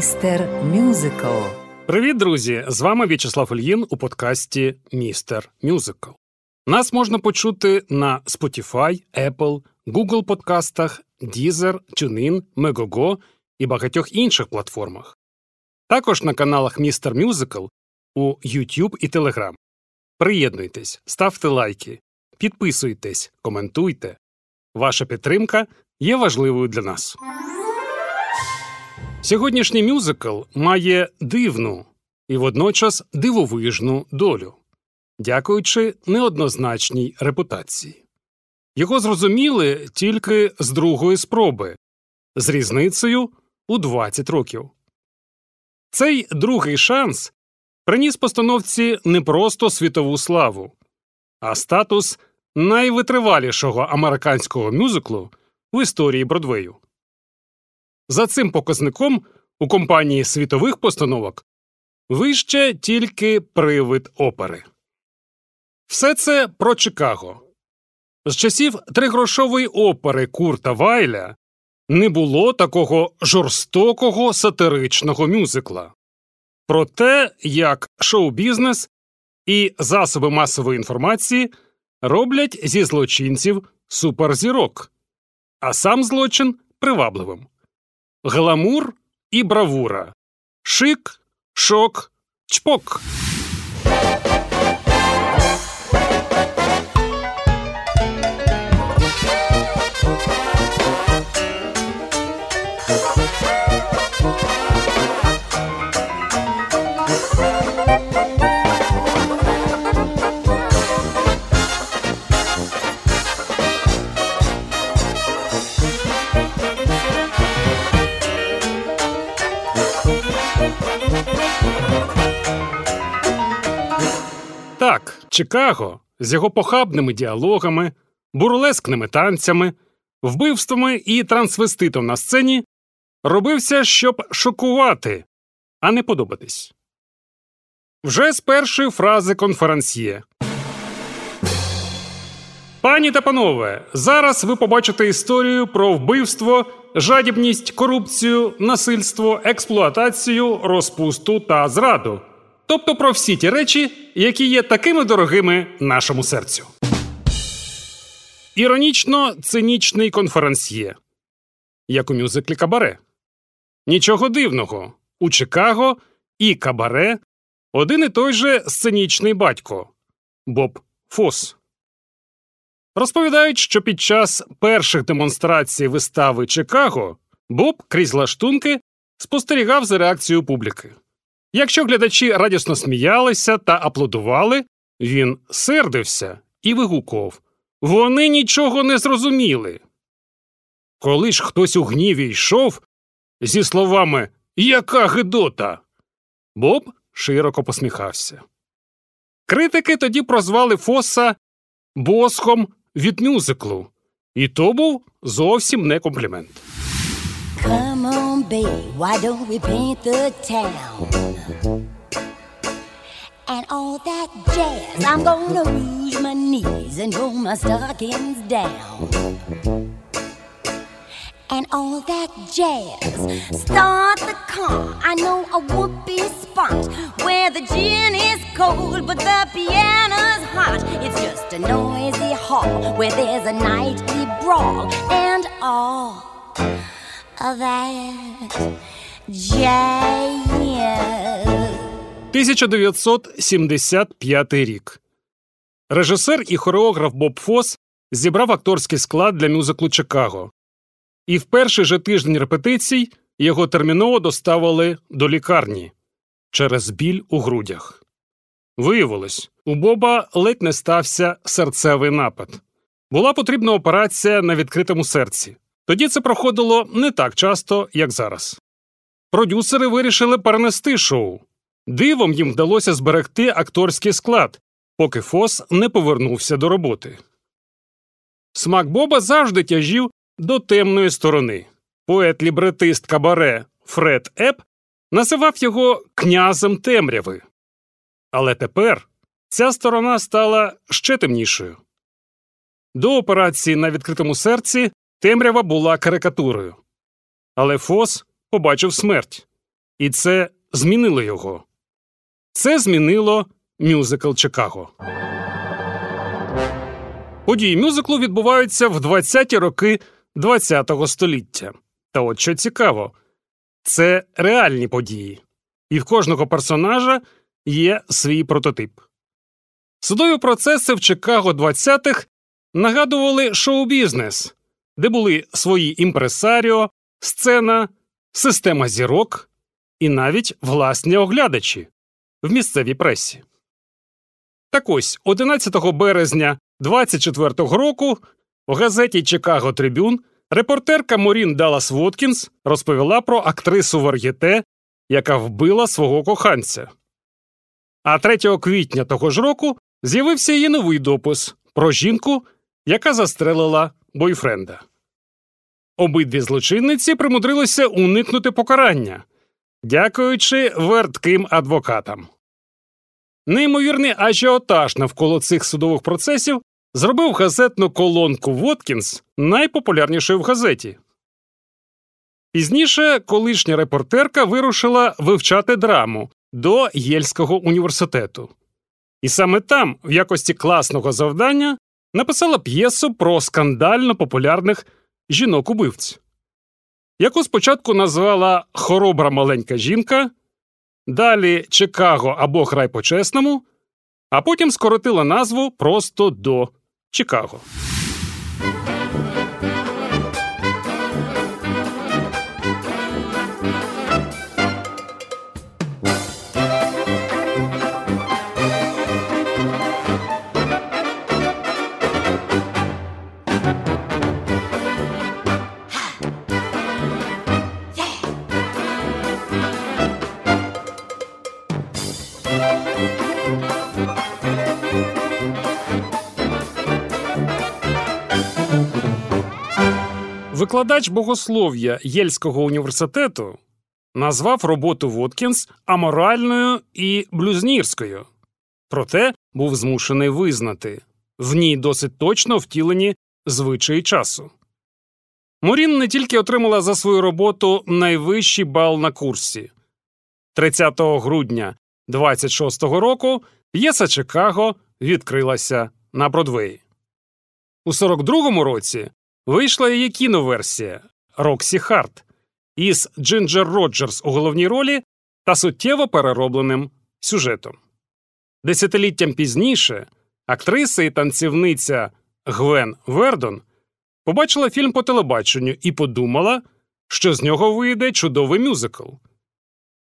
Містер Мюзикл. Привіт, друзі! З вами В'ячеслав Ільїн у подкасті Містер Мюзикл. Нас можна почути на Spotify, Apple, Google подкастах, Deezer, TuneIn, Megogo і багатьох інших платформах. Також на каналах Містер Мюзикл у YouTube і Telegram. Приєднуйтесь, ставте лайки, підписуйтесь, коментуйте. Ваша підтримка є важливою для нас. Сьогоднішній мюзикл має дивну і водночас дивовижну долю, дякуючи неоднозначній репутації. Його зрозуміли тільки з другої спроби, з різницею у 20 років. Цей другий шанс приніс постановці не просто світову славу, а статус найвитривалішого американського мюзиклу в історії Бродвею. За цим показником у компанії світових постановок вище тільки привид опери. Все це про Чикаго. З часів тригрошової опери Курта Вайля не було такого жорстокого сатиричного мюзикла. Про те, як шоу-бізнес і засоби масової інформації роблять зі злочинців суперзірок, а сам злочин привабливим гламур і бравура, шик, шок, чпок. Так, Чикаго з його похабними діалогами, бурлескними танцями, вбивствами і трансвеститом на сцені робився, щоб шокувати, а не подобатись. Вже з першої фрази конферансьє. Пані та панове, зараз ви побачите історію про вбивство, жадібність, корупцію, насильство, експлуатацію, розпусту та зраду. Тобто про всі ті речі, які є такими дорогими нашому серцю. Іронічно цинічний конферансьє, як у мюзиклі Кабаре. Нічого дивного у Чикаго і Кабаре один і той же сценічний батько Боб Фос. Розповідають, що під час перших демонстрацій вистави Чикаго Боб крізь лаштунки спостерігав за реакцією публіки. Якщо глядачі радісно сміялися та аплодували, він сердився і вигукував Вони нічого не зрозуміли. Коли ж хтось у гніві йшов зі словами Яка гидота. Боб широко посміхався. Критики тоді прозвали Фоса босхом від мюзиклу, і то був зовсім не комплімент. Come on, babe, why don't we paint the town? And all that jazz, I'm gonna rouge my knees and roll my stockings down. And all that jazz, start the car. I know a whoopee spot where the gin is cold, but the piano's hot. It's just a noisy hall where there's a nightly brawl and all. 1975 рік. Режисер і хореограф Боб Фос зібрав акторський склад для мюзиклу Чикаго. І в перший же тиждень репетицій його терміново доставили до лікарні через біль у грудях. Виявилось, у Боба ледь не стався серцевий напад. Була потрібна операція на відкритому серці. Тоді це проходило не так часто, як зараз. Продюсери вирішили перенести шоу. Дивом їм вдалося зберегти акторський склад, поки Фос не повернувся до роботи. Смак Боба завжди тяжів до темної сторони. Поет лібретист кабаре Фред Еп називав його князем темряви. Але тепер ця сторона стала ще темнішою. До операції на відкритому серці темрява була карикатурою. Але Фос побачив смерть. І це змінило його. Це змінило мюзикл Чикаго. Події мюзиклу відбуваються в 20-ті роки ХХ століття. Та от що цікаво, це реальні події, і в кожного персонажа є свій прототип. Судові процеси в Чикаго 20-х нагадували шоу-бізнес, де були свої імпресаріо, сцена, система зірок і навіть власні оглядачі в місцевій пресі. Так ось 11 березня 24-го року в газеті Чикаго Трибюн репортерка Морін Даллас Воткінс розповіла про актрису вар'єте, яка вбила свого коханця. А 3 квітня того ж року з'явився її новий допис про жінку, яка застрелила бойфренда. Обидві злочинниці примудрилися уникнути покарання, дякуючи вертким адвокатам. Неймовірний ажіотаж навколо цих судових процесів зробив газетну колонку Воткінс найпопулярнішою в газеті. Пізніше колишня репортерка вирушила вивчати драму до Єльського університету. І саме там, в якості класного завдання, написала п'єсу про скандально популярних жінок убивць, яку спочатку назвала Хоробра маленька жінка, далі Чикаго або Край по чесному, а потім скоротила назву просто до Чикаго. Викладач богослов'я Єльського університету назвав роботу Воткінс аморальною і блюзнірською, проте був змушений визнати в ній досить точно втілені звичаї часу. Морін не тільки отримала за свою роботу найвищий бал на курсі 30 грудня 26-го року п'єса Чикаго відкрилася на Бродвеї. У 42-му році вийшла її кіноверсія Роксі Харт із Джинджер Роджерс у головній ролі та суттєво переробленим сюжетом. Десятиліттям пізніше актриса і танцівниця Гвен Вердон побачила фільм по телебаченню і подумала, що з нього вийде чудовий мюзикл.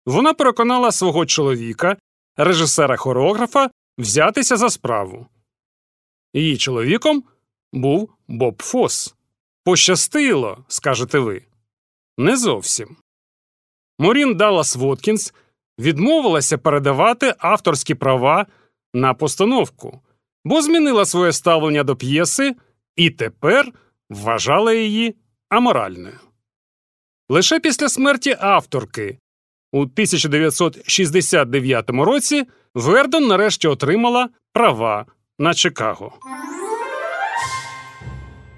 Вона переконала свого чоловіка, режисера хореографа, взятися за справу. Її чоловіком був Боб Фос. Пощастило, скажете ви. Не зовсім. Морін Даллас Воткінс відмовилася передавати авторські права на постановку, бо змінила своє ставлення до п'єси і тепер вважала її аморальною. Лише після смерті авторки у 1969 році Вердон нарешті отримала права на Чикаго.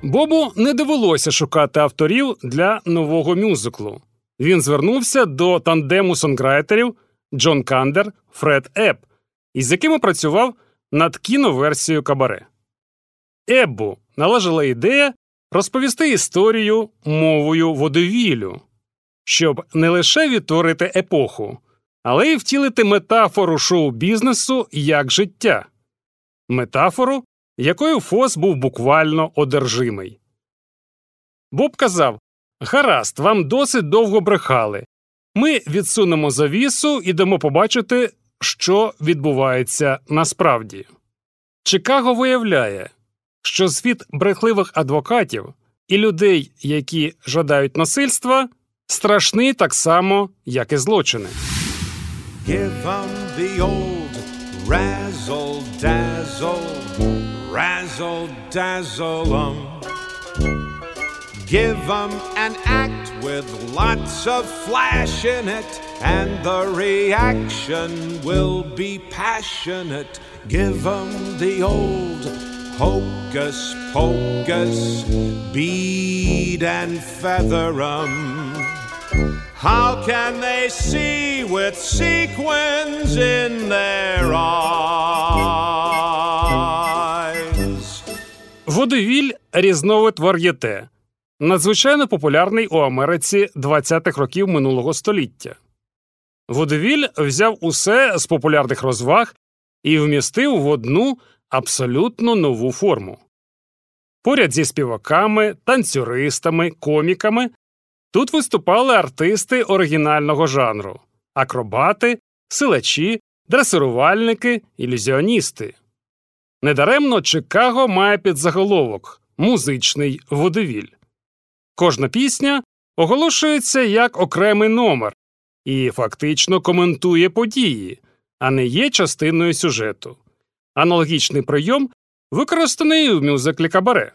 Бобу не довелося шукати авторів для нового мюзиклу. Він звернувся до тандему сонграйтерів Джон Кандер, Фред Еб, із якими працював над кіноверсією Кабаре. Еббу належала ідея розповісти історію мовою водовілю, щоб не лише відтворити епоху, але й втілити метафору шоу бізнесу як життя, метафору, якою Фос був буквально одержимий. Боб казав Гаразд, вам досить довго брехали. Ми відсунемо завісу і дамо побачити, що відбувається насправді. Чикаго виявляє, що світ брехливих адвокатів і людей, які жадають насильства, страшний так само, як і злочини. Give the old razzle dazzle, razzle dazzle 'em. Give 'em an act with lots of flash in it, and the reaction will be passionate. Give 'em the old hocus pocus, bead and feather 'em. How can they see with sequins in their eyes? Водевіль різновид вар'єте, надзвичайно популярний у Америці 20-х років минулого століття. Водевіль взяв усе з популярних розваг і вмістив в одну абсолютно нову форму. Поряд зі співаками, танцюристами, коміками тут виступали артисти оригінального жанру акробати, силачі, дресирувальники, ілюзіоністи. Недаремно Чикаго має підзаголовок музичний водевіль. Кожна пісня оголошується як окремий номер і фактично коментує події, а не є частиною сюжету. Аналогічний прийом використаний у мюзиклі Кабаре.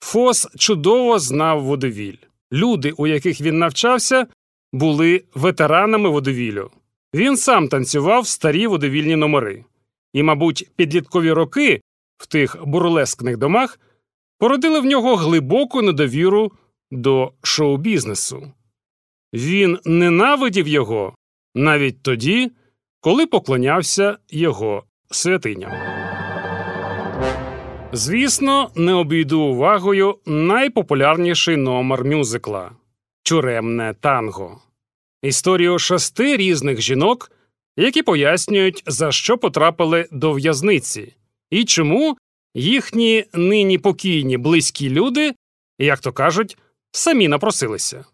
Фос чудово знав водевіль. Люди, у яких він навчався, були ветеранами водевілю. Він сам танцював старі водевільні номери. І, мабуть, підліткові роки в тих бурлескних домах породили в нього глибоку недовіру до шоу-бізнесу. Він ненавидів його навіть тоді, коли поклонявся його святиням. Звісно, не обійду увагою найпопулярніший номер мюзикла Тюремне танго. Історію шести різних жінок, які пояснюють, за що потрапили до в'язниці, і чому їхні нині покійні близькі люди, як то кажуть, самі напросилися.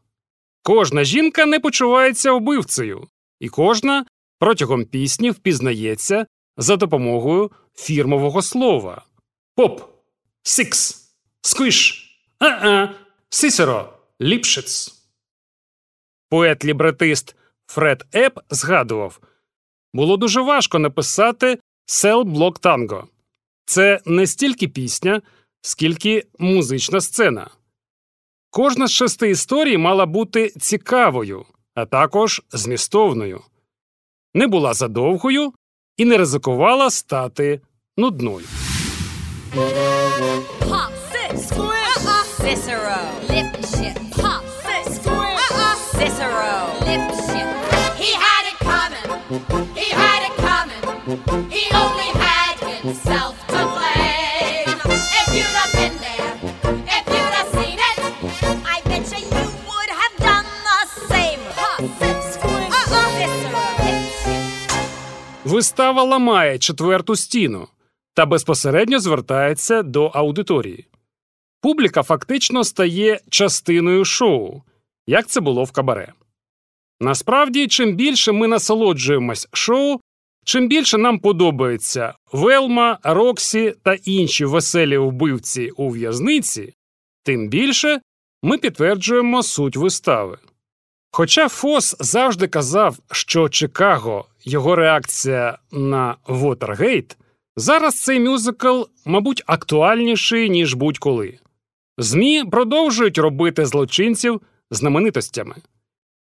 Кожна жінка не почувається вбивцею, і кожна протягом пісні впізнається за допомогою фірмового слова pop, six, squish, uh-uh, Cicero, Lipschitz. Поет-лібретист Фред Ебб згадував було дуже важко написати Сел Блок Танго. Це не стільки пісня, скільки музична сцена. Кожна з шести історій мала бути цікавою, а також змістовною, не була задовгою і не ризикувала стати нудною. Squish, Cicero, lip shit. Pop, squish, Cicero, lip Вистава ламає четверту стіну та безпосередньо звертається до аудиторії. Публіка фактично стає частиною шоу, як це було в кабаре. Насправді, чим більше ми насолоджуємось шоу, чим більше нам подобається Велма, Роксі та інші веселі вбивці у в'язниці, тим більше ми підтверджуємо суть вистави. Хоча Фос завжди казав, що Чикаго його реакція на Вотергейт, зараз цей мюзикл, мабуть, актуальніший, ніж будь-коли. ЗМІ продовжують робити злочинців знаменитостями.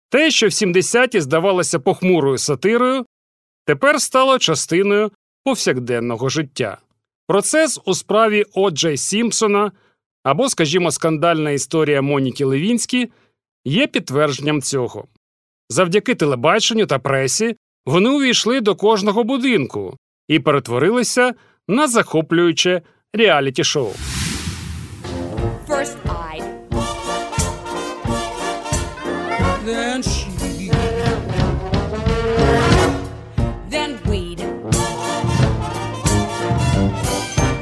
Те, що в 70-ті здавалося похмурою сатирою, тепер стало частиною повсякденного життя. Процес у справі О'Джей Сімпсона або, скажімо, скандальна історія Моніки Левінські є підтвердженням цього. Завдяки телебаченню та пресі вони увійшли до кожного будинку і перетворилися на захоплююче реаліті шоу. Then she, then we'd.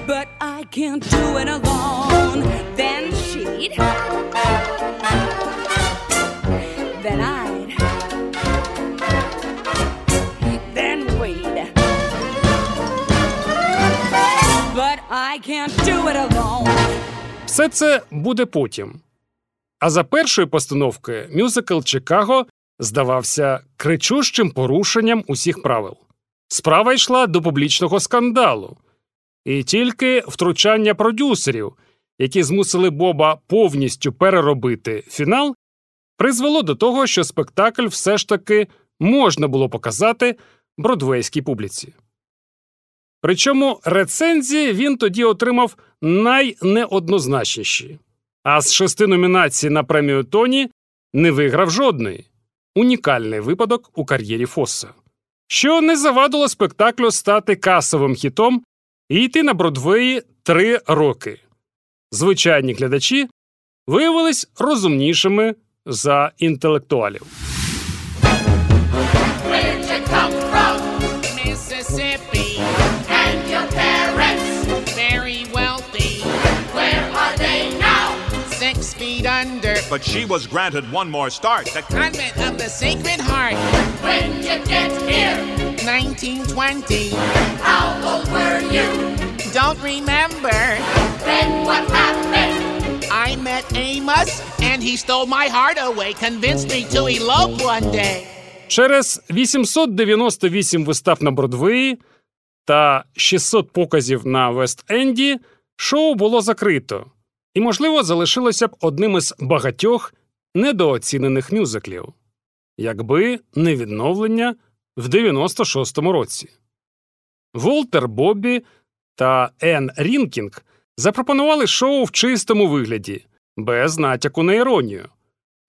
but I can't do it alone. Then she'd, Все це буде потім. А за першої постановки мюзикл Чикаго здавався кричущим порушенням усіх правил. Справа йшла до публічного скандалу, і тільки втручання продюсерів, які змусили Боба повністю переробити фінал, призвело до того, що спектакль все ж таки можна було показати бродвейській публіці. Причому рецензії він тоді отримав найнеоднозначніші, а з шести номінацій на премію Тоні не виграв жодної. унікальний випадок у кар'єрі Фосса, що не завадило спектаклю стати касовим хітом і йти на Бродвеї три роки. Звичайні глядачі виявились розумнішими за інтелектуалів. But she was granted one more start. The Convent of the Sacred Heart. When you get here? 1920. How old were you? Don't remember. Then what happened? I met Amos, and he stole my heart away, convinced me to elope one day. Через 898 вистав на Бродвеї та 600 показів на Вест-Енді шоу було закрито і, можливо, залишилося б одним із багатьох недооцінених мюзиклів, якби не відновлення в 96-му році. Волтер Боббі та Енн Рінкінг запропонували шоу в чистому вигляді, без натяку на іронію,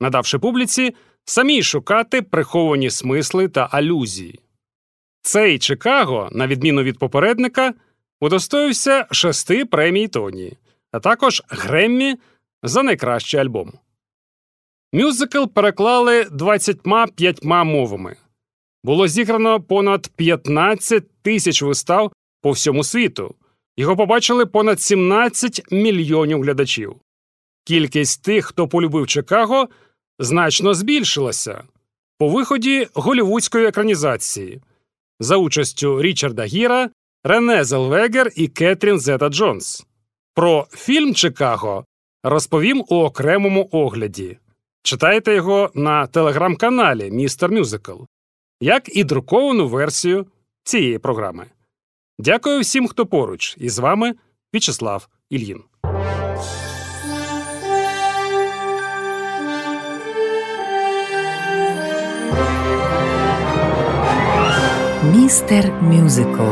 надавши публіці самій шукати приховані смисли та алюзії. Цей Чикаго, на відміну від попередника, удостоївся шести премій Тоні, а також Греммі за найкращий альбом. Мюзикл переклали 25 мовами. Було зіграно понад 15 тисяч вистав по всьому світу. Його побачили понад 17 мільйонів глядачів. Кількість тих, хто полюбив Чикаго, значно збільшилася по виході голівудської екранізації за участю Річарда Гіра, Рене Зелвегер і Кетрін Зета Джонс. Про фільм Чикаго розповім у окремому огляді. Читайте його на телеграм-каналі Містер Мюзикл, як і друковану версію цієї програми. Дякую всім, хто поруч, і з вами В'ячеслав Ільїн. Містер Мюзикл.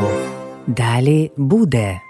Далі буде.